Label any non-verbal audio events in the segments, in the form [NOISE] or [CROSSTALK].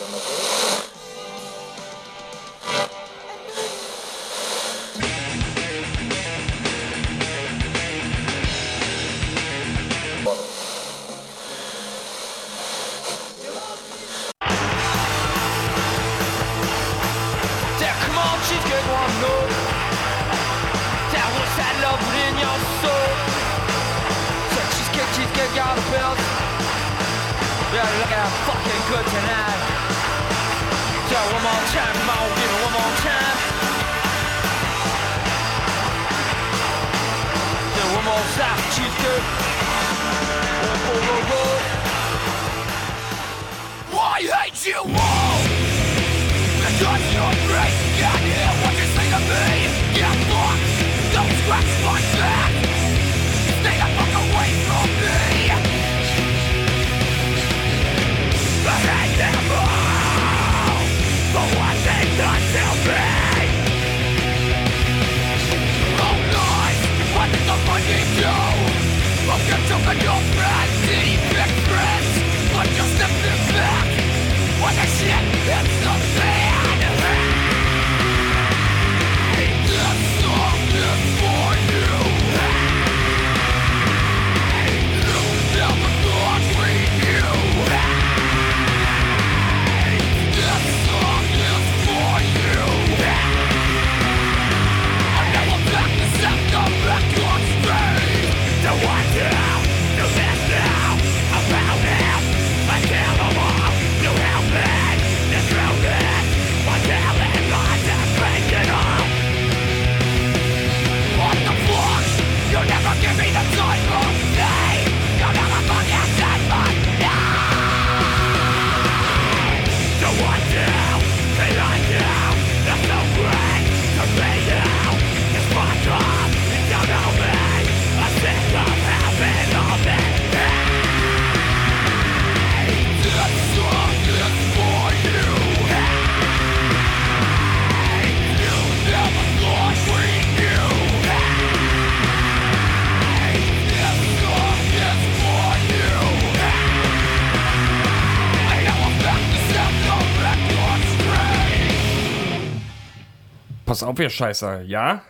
জন্য Pass auf, ihr Scheißer, ja?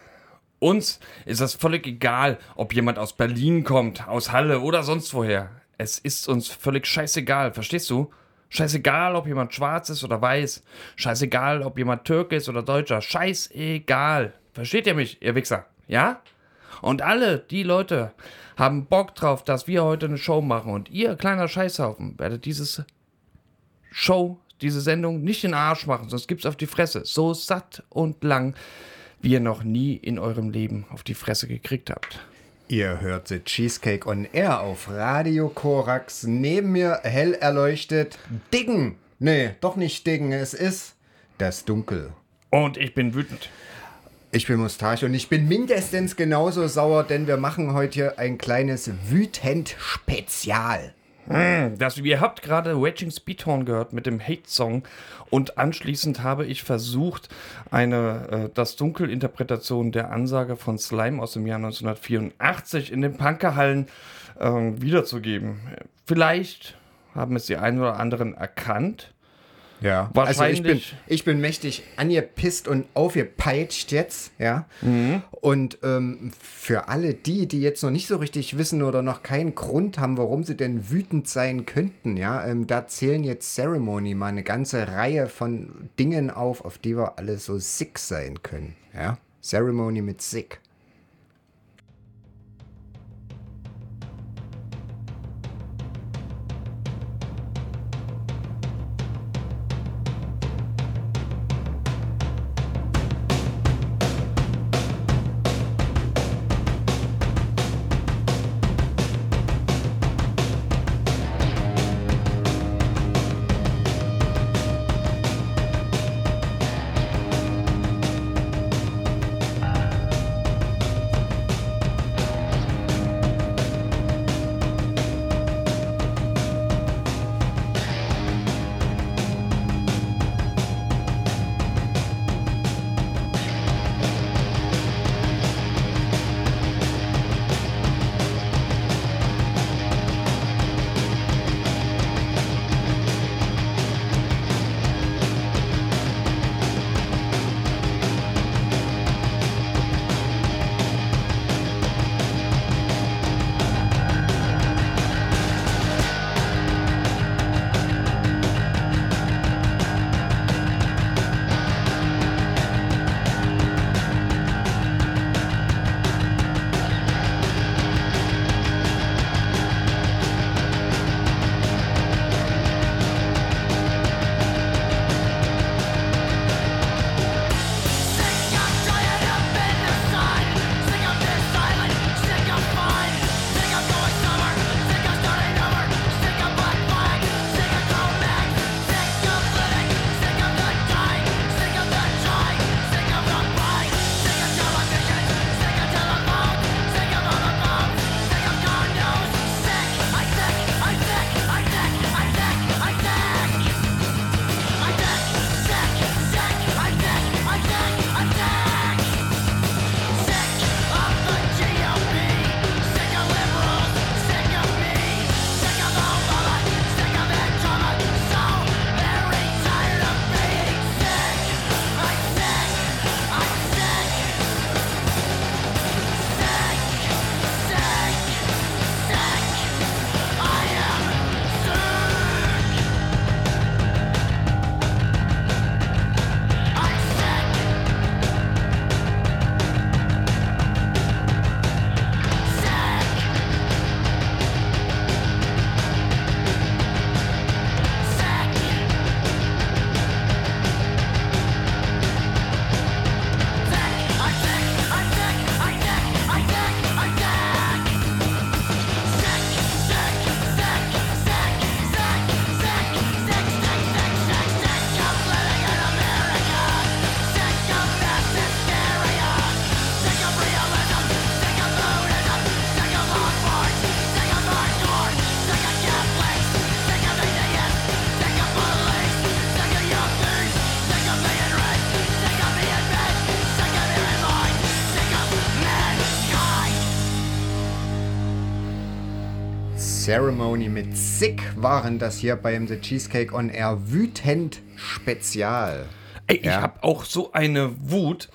Uns ist das völlig egal, ob jemand aus Berlin kommt, aus Halle oder sonst woher. Es ist uns völlig scheißegal, verstehst du? Scheißegal, ob jemand schwarz ist oder weiß. Scheißegal, ob jemand Türke ist oder Deutscher. Scheißegal. Versteht ihr mich, ihr Wichser? Ja? Und alle die Leute haben Bock drauf, dass wir heute eine Show machen. Und ihr, kleiner Scheißhaufen, werdet dieses Show, diese Sendung nicht in den Arsch machen, sonst gibt's auf die Fresse. So satt und lang, wie ihr noch nie in eurem Leben auf die Fresse gekriegt habt. Ihr hört The Cheesecake on Air auf Radio Korax. Neben mir hell erleuchtet Diggen. Nee, doch nicht Diggen, es ist das Dunkel. Und ich bin wütend. Ich bin Mustache und ich bin mindestens genauso sauer, denn wir machen heute ein kleines Wütend-Spezial. Das, ihr habt gerade Raging Speedhorn gehört mit dem Hate-Song und anschließend habe ich versucht, eine äh, das Dunkel-Interpretation der Ansage von Slime aus dem Jahr 1984 in den Punkerhallen äh, wiederzugeben. Vielleicht haben es die einen oder anderen erkannt. Ja, also ich Wahrscheinlich- bin, ich bin mächtig angepisst und aufgepeitscht jetzt, ja. Und ähm, für alle die, die jetzt noch nicht so richtig wissen oder noch keinen Grund haben, warum sie denn wütend sein könnten, ja, ähm, da zählen jetzt Ceremony mal eine ganze Reihe von Dingen auf, auf die wir alle so sick sein können, ja. Ceremony mit sick. Ceremony mit Sick waren das hier beim The Cheesecake on Air wütend Spezial. Ey, ich habe auch so eine Wut.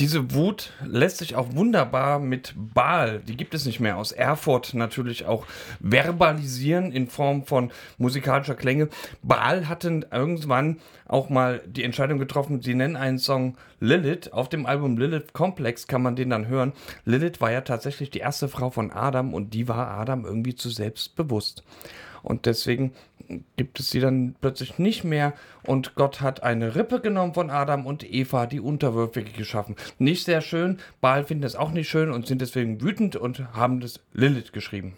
Diese Wut lässt sich auch wunderbar mit Baal, die gibt es nicht mehr, aus Erfurt natürlich auch verbalisieren in Form von musikalischer Klänge. Baal hatten irgendwann auch mal die Entscheidung getroffen, sie nennen einen Song Lilith. Auf dem Album Lilith Complex kann man den dann hören. Lilith war ja tatsächlich die erste Frau von Adam und die war Adam irgendwie zu selbstbewusst. Und deswegen gibt es sie dann plötzlich nicht mehr und Gott hat eine Rippe genommen von Adam und Eva, die Unterwürfige geschaffen. Nicht sehr schön, Baal findet es auch nicht schön und sind deswegen wütend und haben das Lilith geschrieben.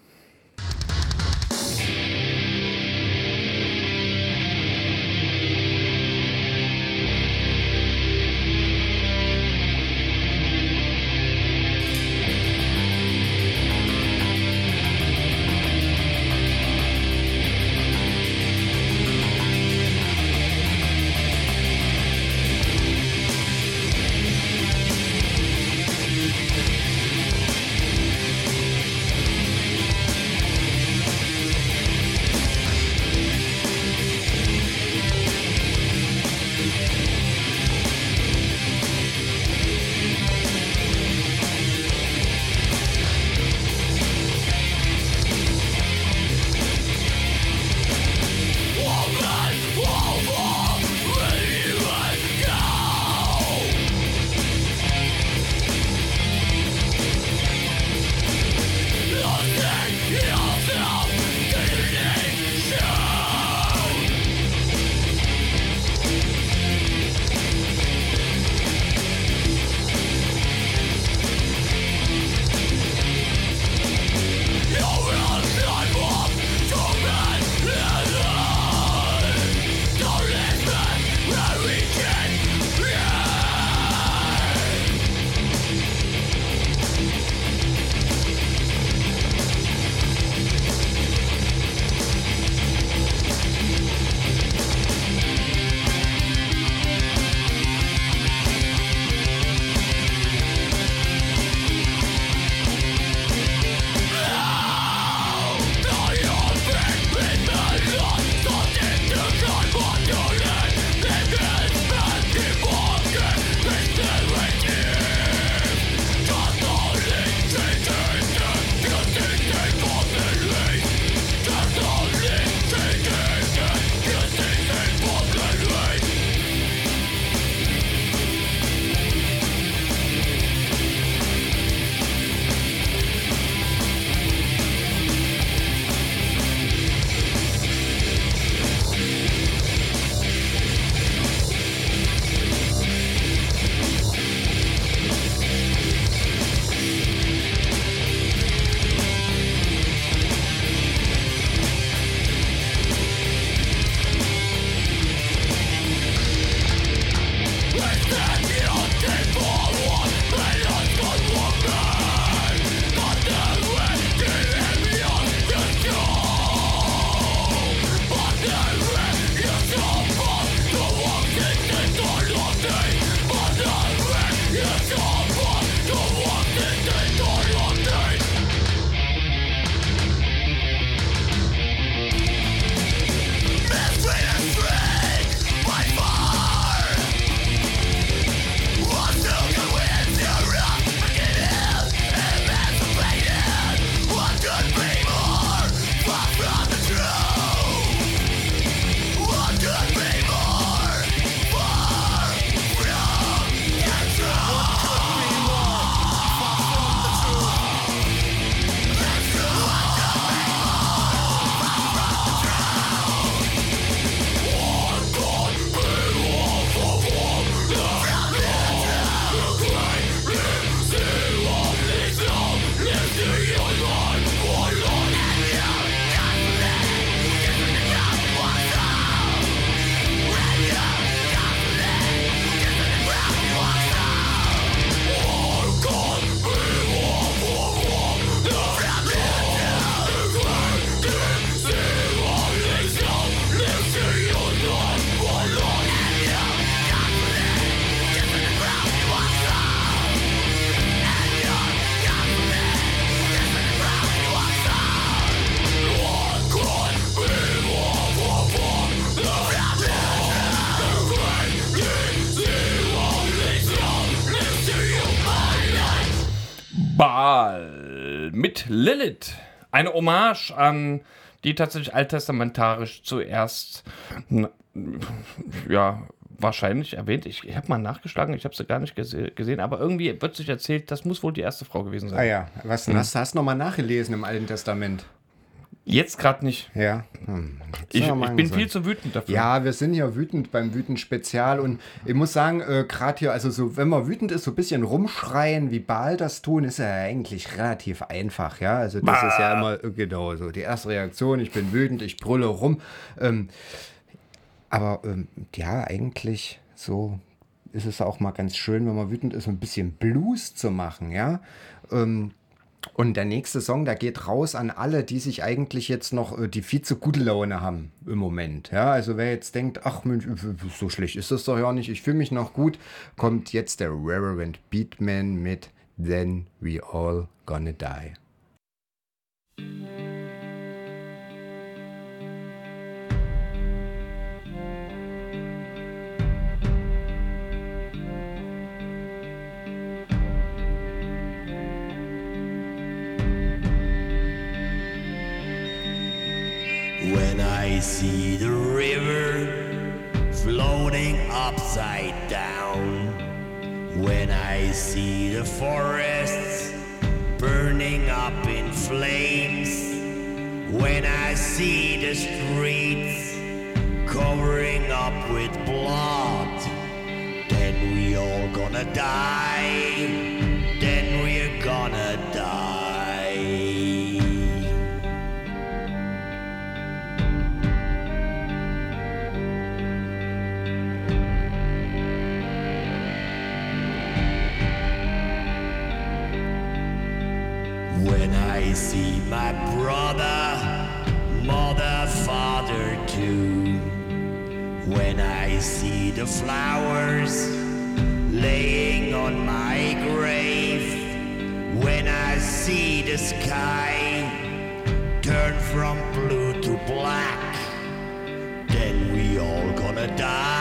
Eine Hommage an die tatsächlich alttestamentarisch zuerst, ja, wahrscheinlich erwähnt. Ich, ich habe mal nachgeschlagen, ich habe sie gar nicht gese gesehen, aber irgendwie wird sich erzählt, das muss wohl die erste Frau gewesen sein. Ah ja, was hm. hast, hast du nochmal nachgelesen im Alten Testament? Jetzt gerade nicht. Ja. Hm. Ich, ich, bin viel zu wütend dafür. Ja, wir sind ja wütend beim Wütend Spezial und ich muss sagen, äh, gerade hier, also so, wenn man wütend ist, so ein bisschen rumschreien, wie Baal das tun, ist ja eigentlich relativ einfach, ja. Also das bah. ist ja immer äh, genau so. Die erste Reaktion, ich bin wütend, ich brülle rum. Ähm, aber ähm, ja, eigentlich so ist es auch mal ganz schön, wenn man wütend ist, ein bisschen Blues zu machen, ja. Ähm, und der nächste Song, der geht raus an alle, die sich eigentlich jetzt noch, äh, die viel zu gute Laune haben im Moment. Ja, also wer jetzt denkt, ach Mensch, so schlecht ist das doch ja nicht, ich fühle mich noch gut, kommt jetzt der Reverend Beatman mit Then We All Gonna Die. See the river floating upside down, when I see the forests burning up in flames, when I see the streets covering up with blood, then we all gonna die, then we're gonna die. See my brother, mother, father too. When I see the flowers laying on my grave, when I see the sky turn from blue to black, then we all gonna die,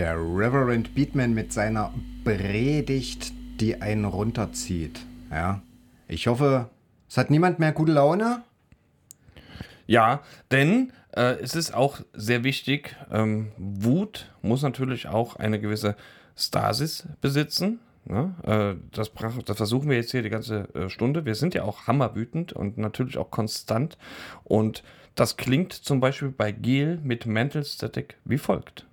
Der Reverend Beatman mit seiner Predigt, die einen runterzieht. Ja. Ich hoffe, es hat niemand mehr gute Laune. Ja, denn äh, es ist auch sehr wichtig, ähm, Wut muss natürlich auch eine gewisse Stasis besitzen. Ne? Äh, das, das, versuchen wir jetzt hier die ganze äh, Stunde. Wir sind ja auch hammerwütend und natürlich auch konstant. Und das klingt zum Beispiel bei Gel mit Mental Static wie folgt.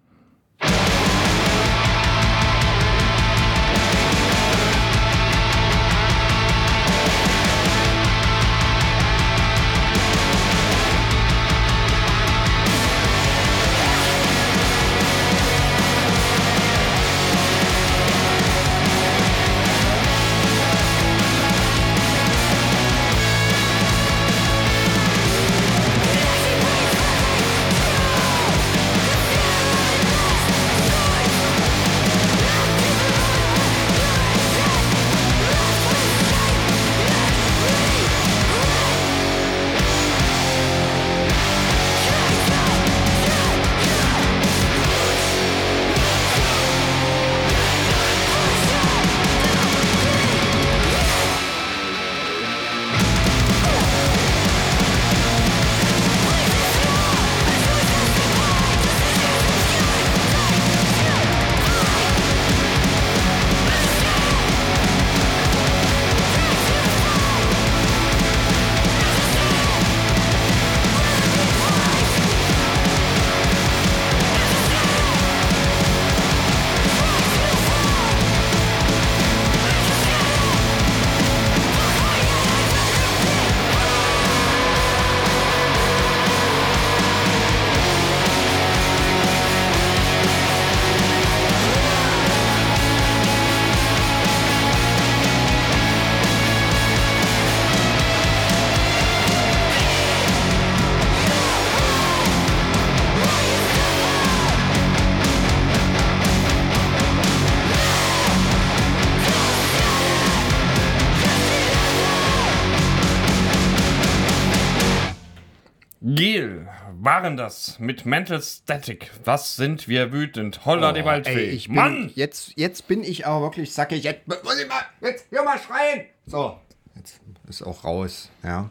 Waren das mit Mental Static. Was sind wir wütend? Holla die Waldfee. Oh, Ey, ich bin, Mann! Jetzt, jetzt bin ich aber wirklich, sag ich, jetzt muss ich mal, jetzt hier mal schreien. So, jetzt ist auch raus, ja.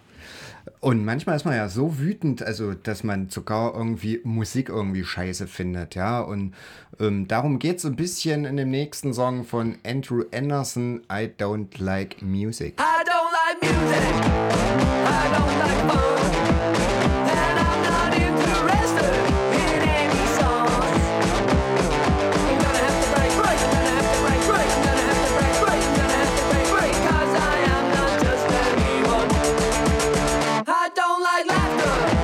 Und manchmal ist man ja so wütend, also dass man sogar irgendwie Musik irgendwie scheiße findet, ja. Und ähm, darum geht es ein bisschen in dem nächsten Song von Andrew Anderson, I Don't Like Music. I don't like music. I don't like laughter.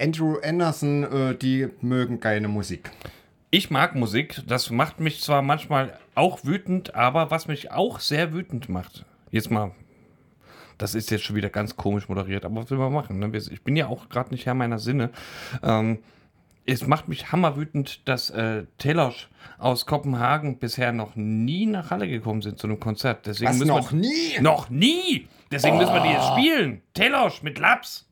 Andrew Anderson, äh, die mögen keine Musik. Ich mag Musik. Das macht mich zwar manchmal auch wütend, aber was mich auch sehr wütend macht. Jetzt mal. Das ist jetzt schon wieder ganz komisch moderiert, aber was will man machen? Ne? Ich bin ja auch gerade nicht Herr meiner Sinne. Ähm, es macht mich hammerwütend, dass äh, Telosch aus Kopenhagen bisher noch nie nach Halle gekommen sind zu einem Konzert. Deswegen Was, müssen noch wir, nie? Oh. Noch nie! Deswegen müssen wir die jetzt spielen. Telosch mit Laps.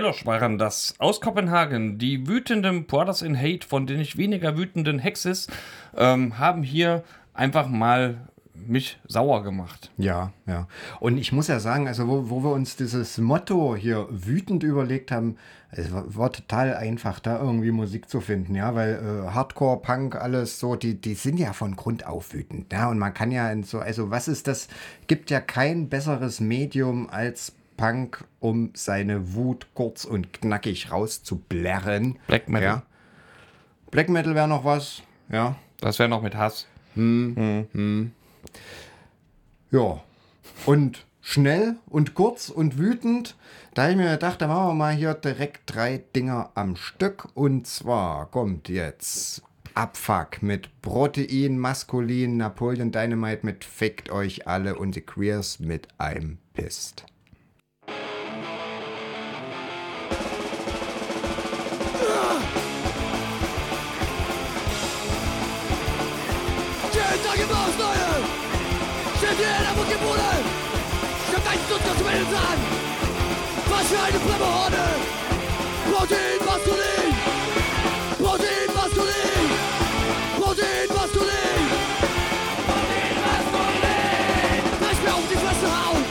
Telosch waren das aus Kopenhagen. Die wütenden Brothers in Hate, von den nicht weniger wütenden Hexes, ähm, haben hier einfach mal mich sauer gemacht. Ja, ja. Und ich muss ja sagen, also wo, wo wir uns dieses Motto hier wütend überlegt haben, es war, war total einfach, da irgendwie Musik zu finden, ja, weil äh, Hardcore, Punk, alles so, die, die sind ja von Grund auf wütend, ja, und man kann ja in so, also was ist das, gibt ja kein besseres Medium als Punk, um seine Wut kurz und knackig rauszublerren. Black Metal. Ja. Black Metal wäre noch was. Ja. Das wäre noch mit Hass. Ja. Und schnell und kurz und wütend. Da habe ich mir gedacht, da machen wir mal hier direkt drei Dinger am Stück. Und zwar kommt jetzt Abfuck mit Protein, Maskulin, Napoleon Dynamite mit Fickt euch alle und die Queers mit I'm Pissed. In der Muckibude. Stimmt ein Stuttgart Mädels an. Was für eine Plapperhorde. Protein maskulin. Protein maskulin. Protein maskulin. Protein maskulin. Lass mir auf die Fresse hauen.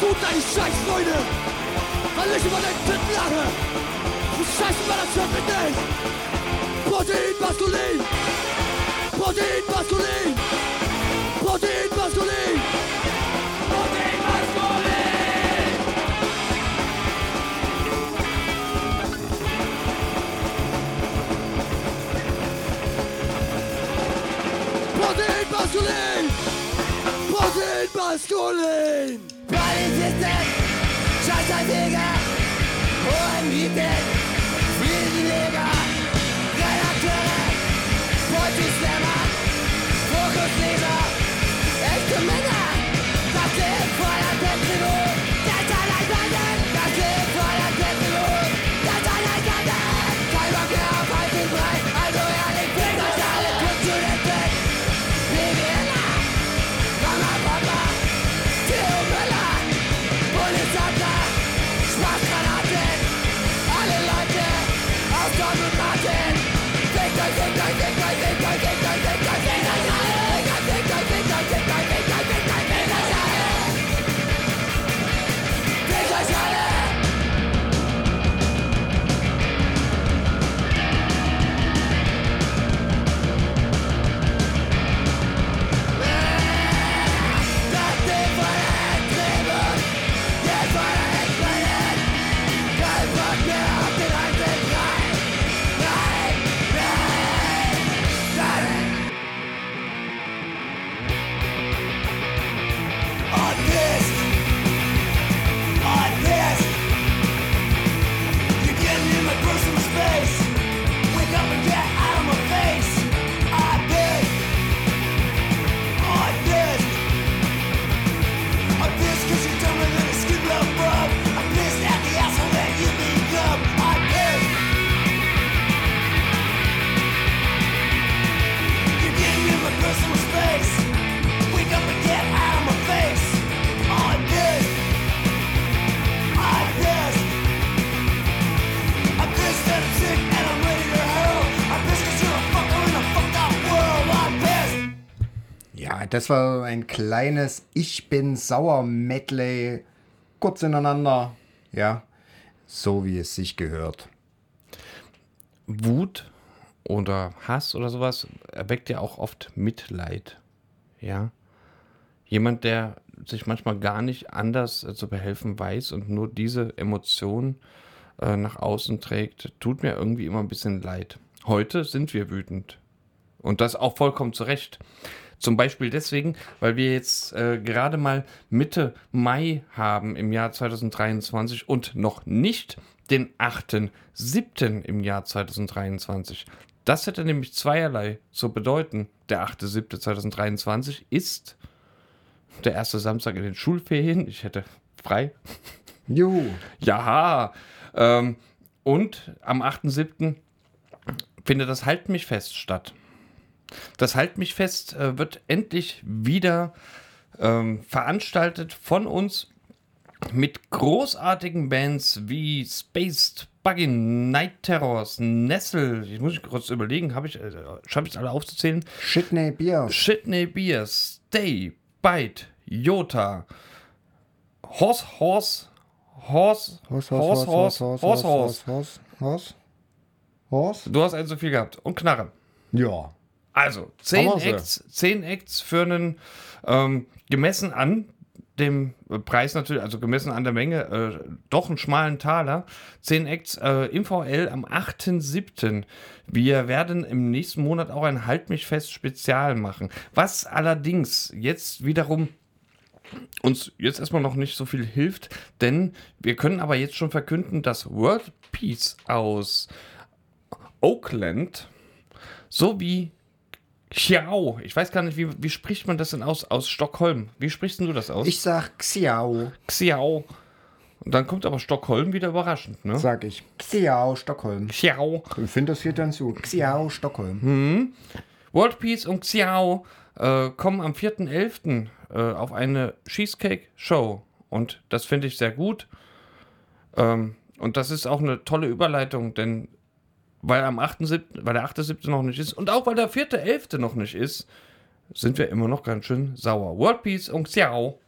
Du deine Scheißfreunde. Weil ich über deinen Titten lache. Du scheiße, weil das nicht. Protein maskulin. Protein maskulin! Maskulin! Polizisten, Scheißersäger, Hohenmieten, Fliesenleger, Redakteure, Polizislämmer, Fokusleser, echte Männer, das sind Feuerwehrtrio, das das war ein kleines Ich bin sauer Medley. Kurz ineinander. Ja, so wie es sich gehört. Wut oder Hass oder sowas erweckt ja auch oft Mitleid. Ja. Jemand, der sich manchmal gar nicht anders äh, zu behelfen weiß und nur diese Emotion äh, nach außen trägt, tut mir irgendwie immer ein bisschen leid. Heute sind wir wütend. Und das auch vollkommen zu Recht. Zum Beispiel deswegen, weil wir jetzt äh, gerade mal Mitte Mai haben im Jahr 2023 und noch nicht den 8.7. im Jahr 2023. Das hätte nämlich zweierlei zu bedeuten. Der 8.7.2023 ist der erste Samstag in den Schulferien. Ich hätte frei. Juhu. Ja. Ähm, und am 8.7. findet das Halt mich fest statt. Das Halt mich fest äh, wird endlich wieder ähm, veranstaltet von uns mit großartigen Bands wie Spaced, Buggin, Night Terrors, Nessel. Ich muss kurz überlegen, habe ich, äh, schaffe ich es alle aufzuzählen? Shitney Bier. Shitney Beer, Stay, Bite, Jota, Horse, Horse, Horse, Horse, Horse, Horse, Horse, Horse, Horse. Horse, Horse. Horse? Du hast einen so viel gehabt. Und Knarre. Ja. Also, zehn. Acts, zehn Acts für einen, ähm, gemessen an dem Preis natürlich, also gemessen an der Menge, äh, doch einen schmalen Taler. 10 Acts äh, im VL am 8.7. Wir werden im nächsten Monat auch ein Halt mich fest Spezial machen. Was allerdings jetzt wiederum uns jetzt erstmal noch nicht so viel hilft, denn wir können aber jetzt schon verkünden, dass World Peace aus Oakland sowie Xiao, ich weiß gar nicht, wie, wie spricht man das denn aus, aus Stockholm? Wie sprichst denn du das aus? Ich sag Xiao, Xiao. Und dann kommt aber Stockholm wieder überraschend, ne? sag ich. Xiao, Stockholm. Xiao. Ich finde das hier dann so. Xiao, Stockholm. World Peace und Xiao äh, kommen am 4.11. Äh, auf eine Cheesecake-Show. Und das finde ich sehr gut. Ähm, und das ist auch eine tolle Überleitung, denn weil am 8.7., weil der 8.7. noch nicht ist und auch weil der 4.11. noch nicht ist, sind wir immer noch ganz schön sauer. World Peace und Xiao.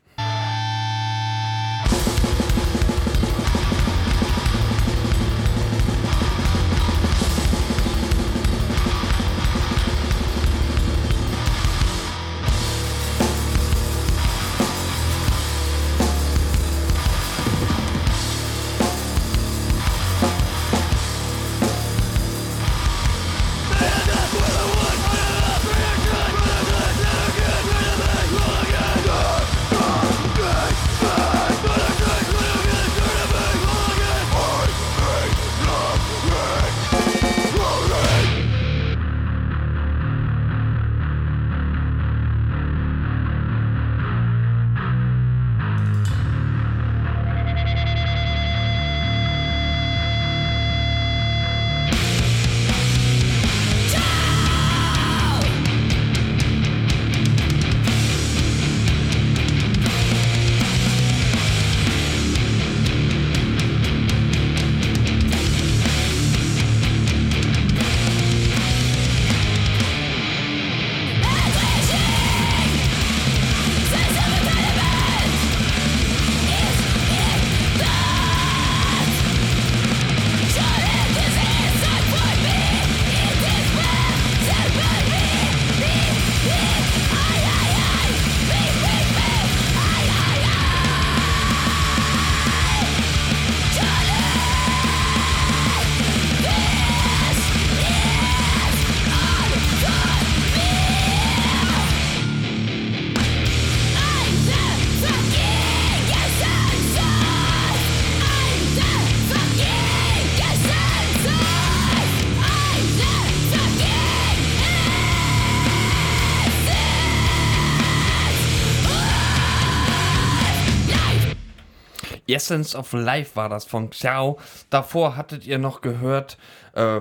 Essence of Life war das von Xiao. Davor hattet ihr noch gehört äh,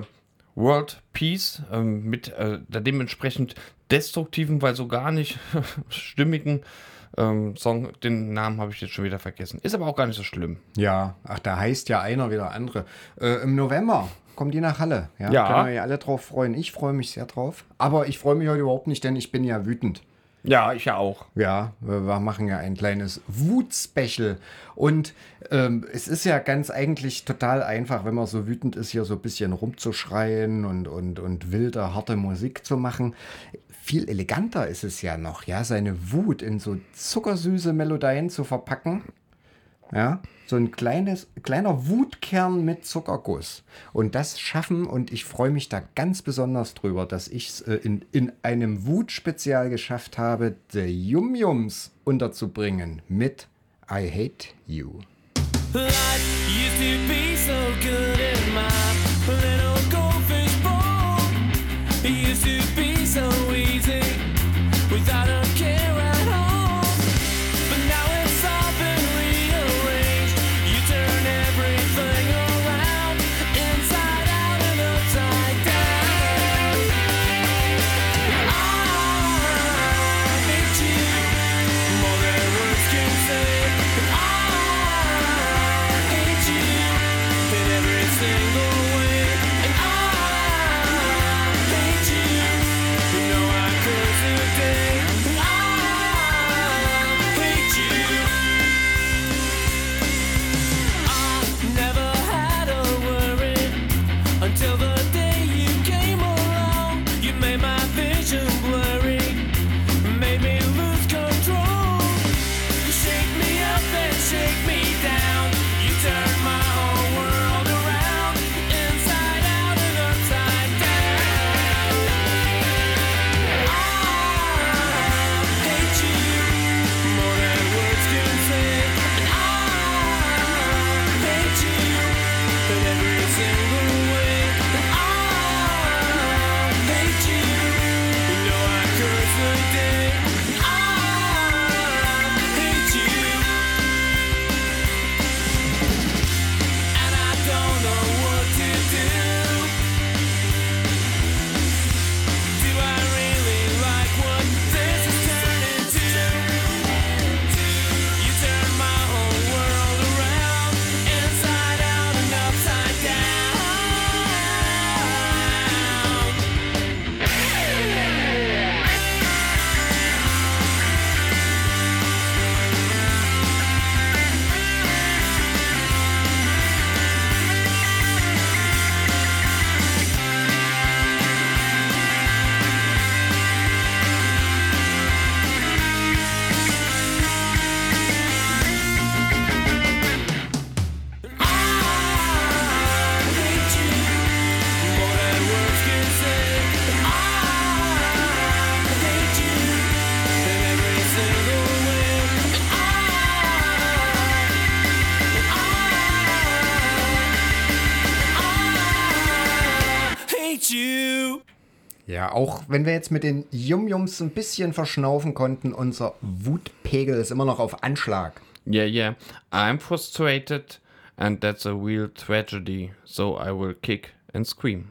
World Peace ähm, mit äh, der dementsprechend destruktiven, weil so gar nicht [LAUGHS] stimmigen ähm, Song. Den Namen habe ich jetzt schon wieder vergessen. Ist aber auch gar nicht so schlimm. Ja, ach, da heißt ja einer wieder andere. Äh, Im November kommen die nach Halle. Ja, Ja. Können wir ja alle drauf freuen. Ich freue mich sehr drauf. Aber ich freue mich heute überhaupt nicht, denn ich bin ja wütend. Ja, ich ja auch. Ja, wir machen ja ein kleines Wut-Special. Und ähm, es ist ja ganz eigentlich total einfach, wenn man so wütend ist, hier so ein bisschen rumzuschreien und, und, und wilde, harte Musik zu machen. Viel eleganter ist es ja noch, ja, seine Wut in so zuckersüße Melodien zu verpacken. Ja, so ein kleines, kleiner Wutkern mit Zuckerguss. Und das schaffen, und ich freue mich da ganz besonders drüber, dass ich es äh, in, in einem Wut-Spezial geschafft habe, The Yum Yums unterzubringen mit I Hate You. Life used to be so good in my little goldfish bowl. It used to be so easy auch wenn wir jetzt mit den Yum-Yums ein bisschen verschnaufen konnten, unser Wutpegel ist immer noch auf Anschlag. Yeah, yeah. I'm frustrated and that's a real tragedy. So I will kick and scream.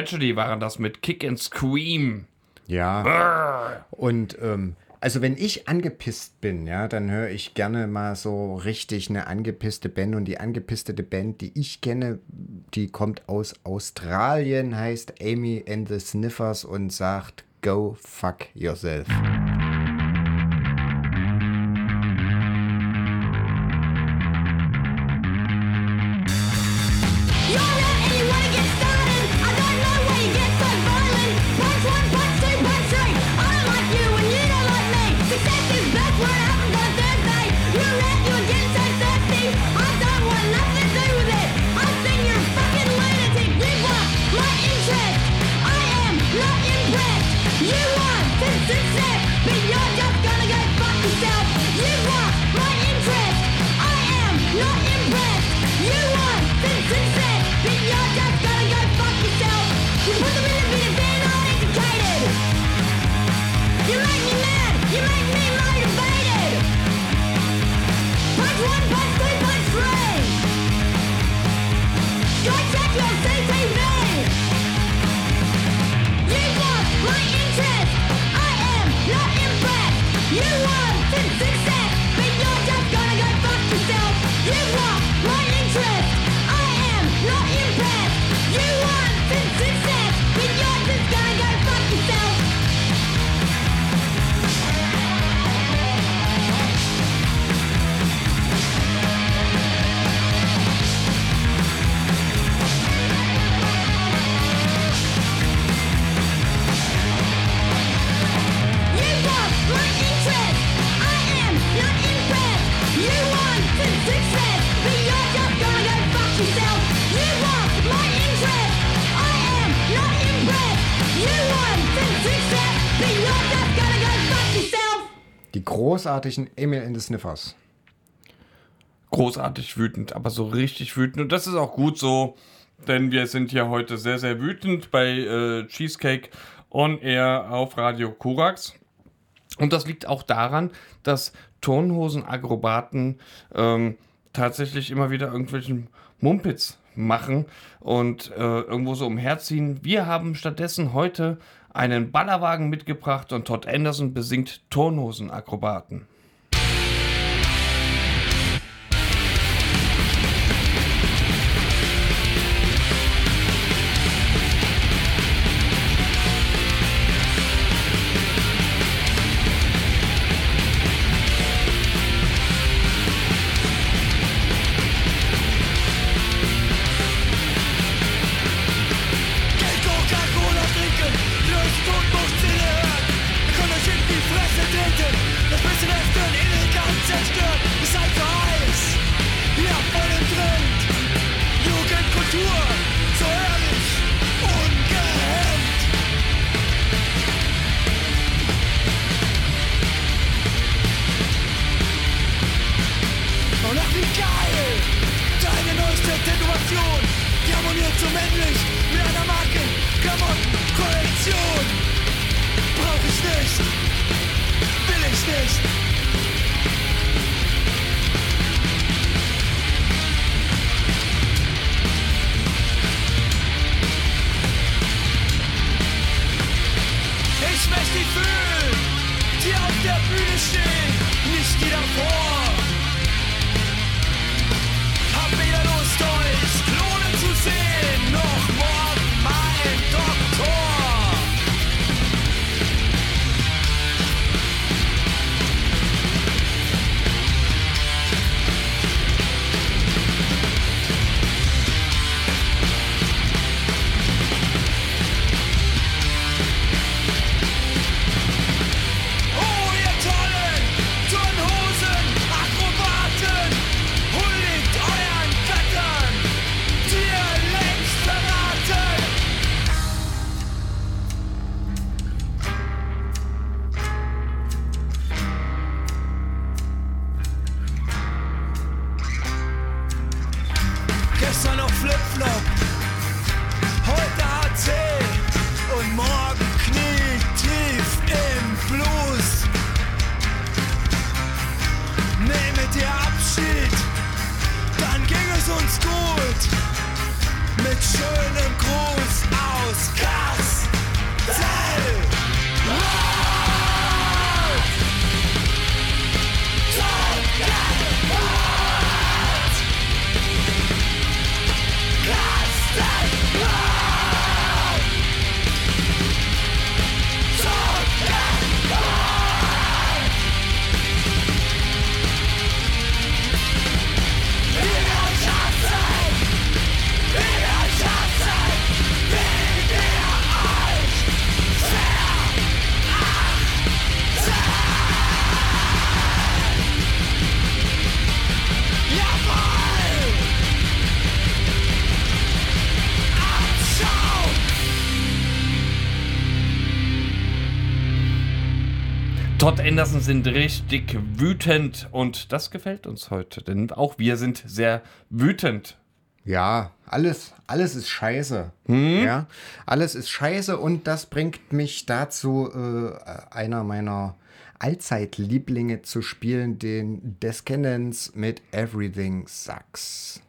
Tragedy waren das mit Kick and Scream. Ja. Und ähm, also wenn ich angepisst bin, ja, dann höre ich gerne mal so richtig eine angepisste Band. Und die angepisste Band, die ich kenne, die kommt aus Australien, heißt Amy and the Sniffers und sagt Go fuck yourself. Go check Die großartigen Emil and the Sniffers. großartig wütend, aber so richtig wütend. Und das ist auch gut so, denn wir sind hier heute sehr, sehr wütend bei äh, Cheesecake on Air auf Radio Korax. Und das liegt auch daran, dass Turnhosen-Akrobaten ähm, tatsächlich immer wieder irgendwelchen Mumpitz machen und äh, irgendwo so umherziehen. Wir haben stattdessen heute einen Ballerwagen mitgebracht und Todd Anderson besingt Turnhosen-Akrobaten. Anderson sind richtig wütend und das gefällt uns heute, denn auch wir sind sehr wütend. Ja, alles, alles ist scheiße. Ja, alles ist scheiße und das bringt mich dazu, äh, einer meiner Allzeitlieblinge zu spielen, den Descendants mit Everything Sucks.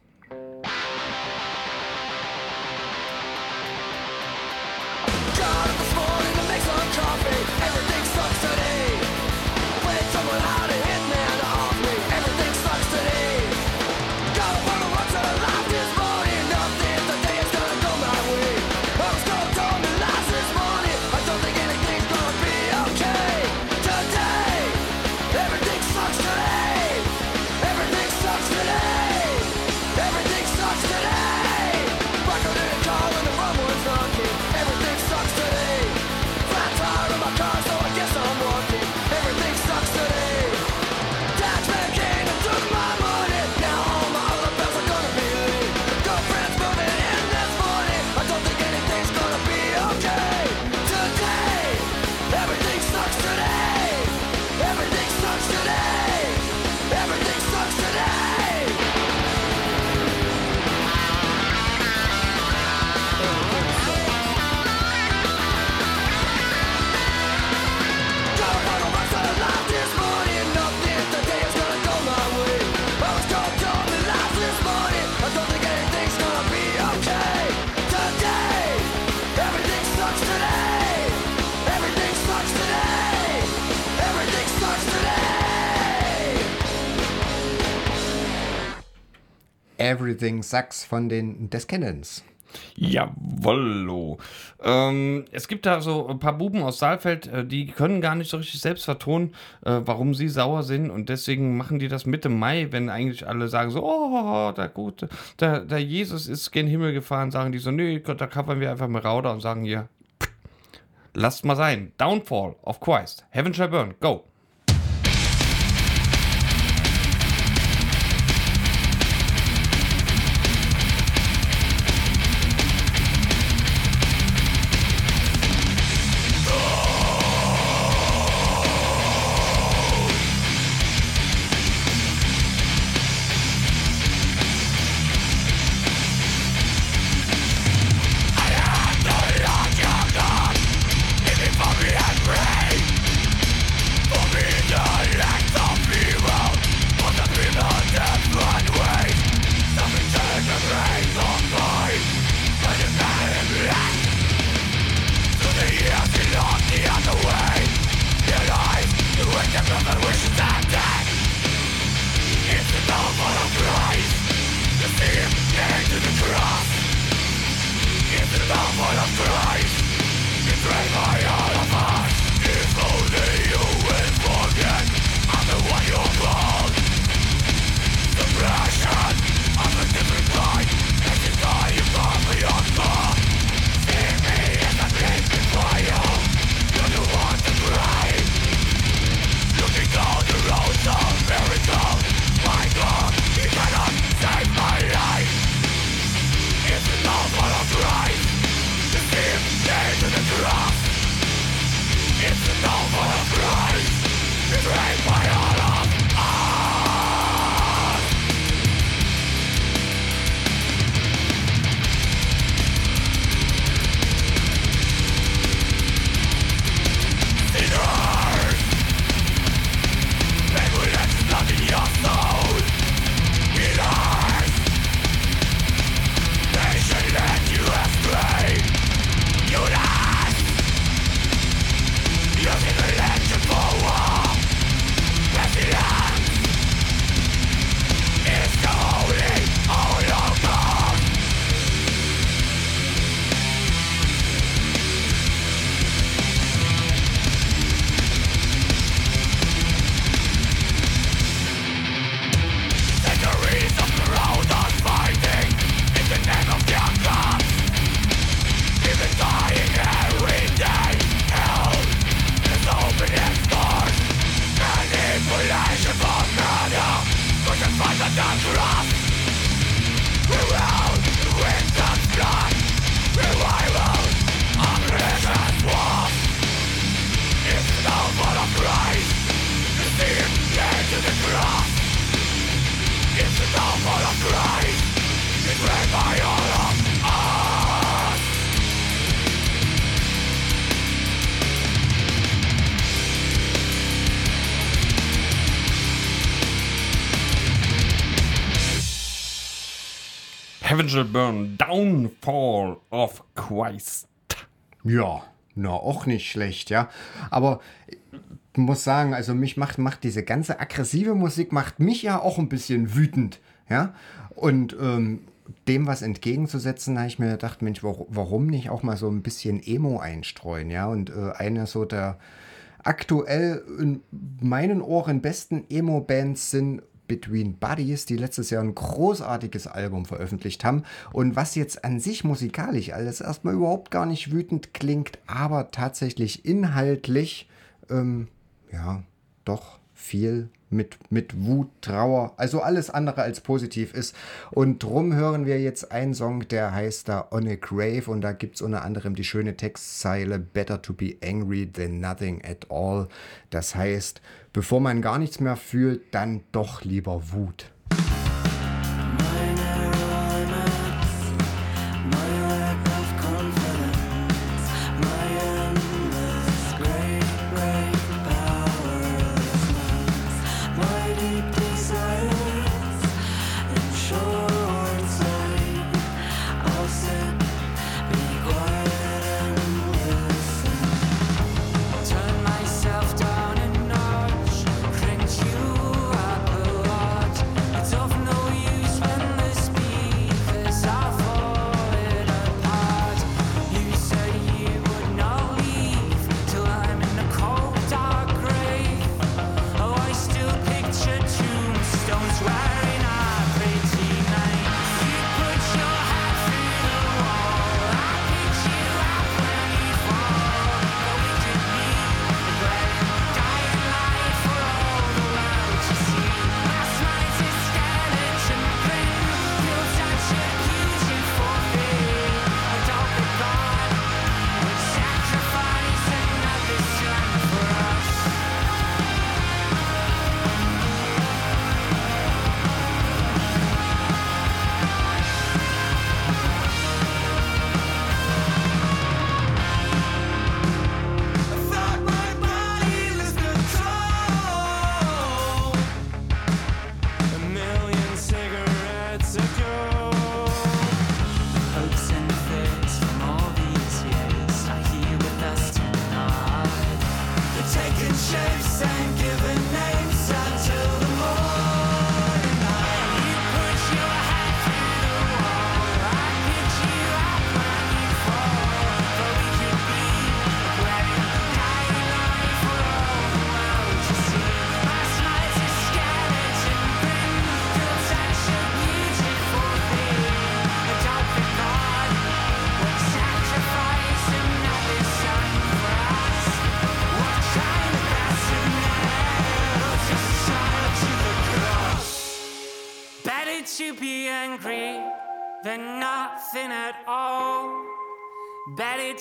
Everything Sucks von den Descendants. Jawollo. Ähm, es gibt da so ein paar Buben aus Saalfeld, äh, die können gar nicht so richtig selbst vertonen, äh, warum sie sauer sind und deswegen machen die das Mitte Mai, wenn eigentlich alle sagen so, oh, der gute, der, der Jesus ist gen Himmel gefahren, sagen die so, nö, Gott, da covern wir einfach mit Rauder und sagen hier, lasst mal sein. Downfall of Christ. Heaven shall burn. Go. Heaven shall burn. Downfall of Christ. Ja, na, auch nicht schlecht, ja. Aber ich muss sagen, also mich macht, macht diese ganze aggressive Musik, macht mich ja auch ein bisschen wütend, ja. Und ähm, dem was entgegenzusetzen, habe ich mir gedacht, Mensch, warum nicht auch mal so ein bisschen Emo einstreuen, ja. Und äh, eine so der aktuell in meinen Ohren besten Emo-Bands sind Between Buddies, die letztes Jahr ein großartiges Album veröffentlicht haben. Und was jetzt an sich musikalisch alles erstmal überhaupt gar nicht wütend klingt, aber tatsächlich inhaltlich, ähm, ja, doch viel mit, mit Wut, Trauer, also alles andere als positiv ist. Und drum hören wir jetzt einen Song, der heißt da On a Grave und da gibt es unter anderem die schöne Textzeile Better to be angry than nothing at all. Das heißt, bevor man gar nichts mehr fühlt, dann doch lieber Wut.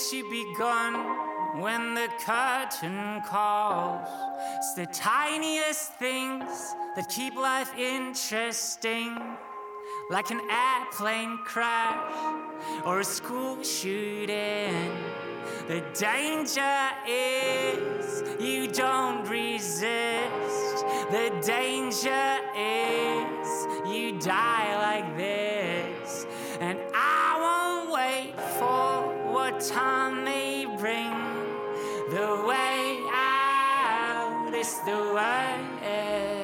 Better begun when the curtain calls. It's the tiniest things that keep life interesting. Like an airplane crash or a school shooting. The danger is you don't resist. The danger is you die like this. And I won't wait for time may bring. The way out is the way. The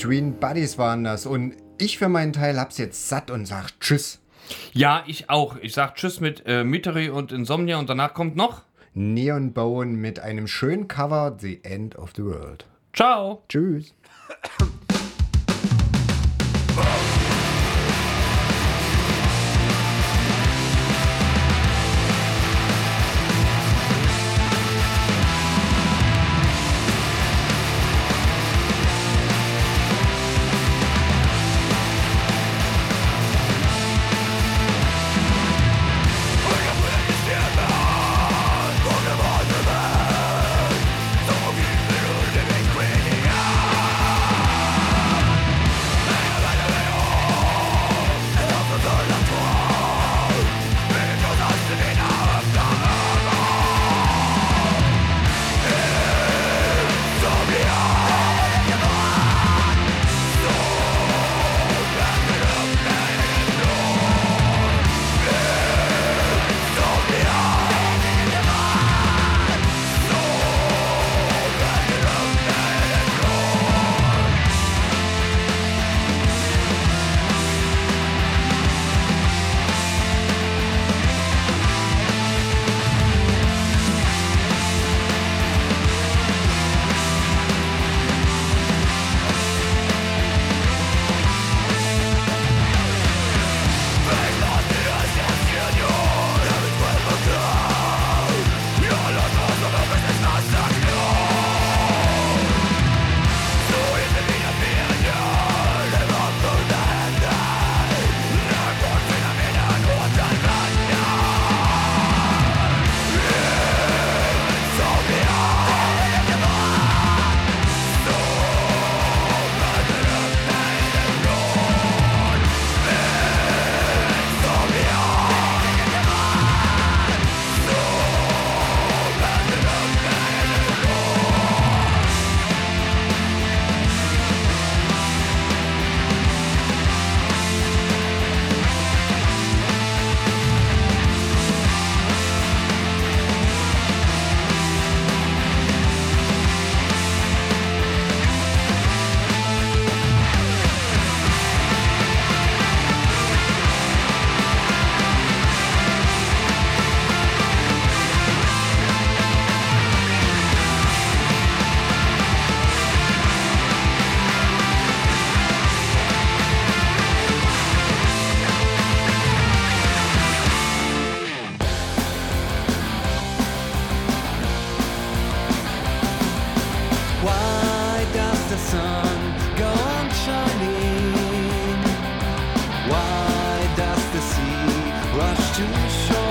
Between Buddies waren das. Und ich für meinen Teil hab's jetzt satt und sag Tschüss. Ja, ich auch. Ich sag Tschüss mit äh, Mystery und Insomnia und danach kommt noch. Neon Bone mit einem schönen Cover The End of the World. Ciao. Tschüss. too short.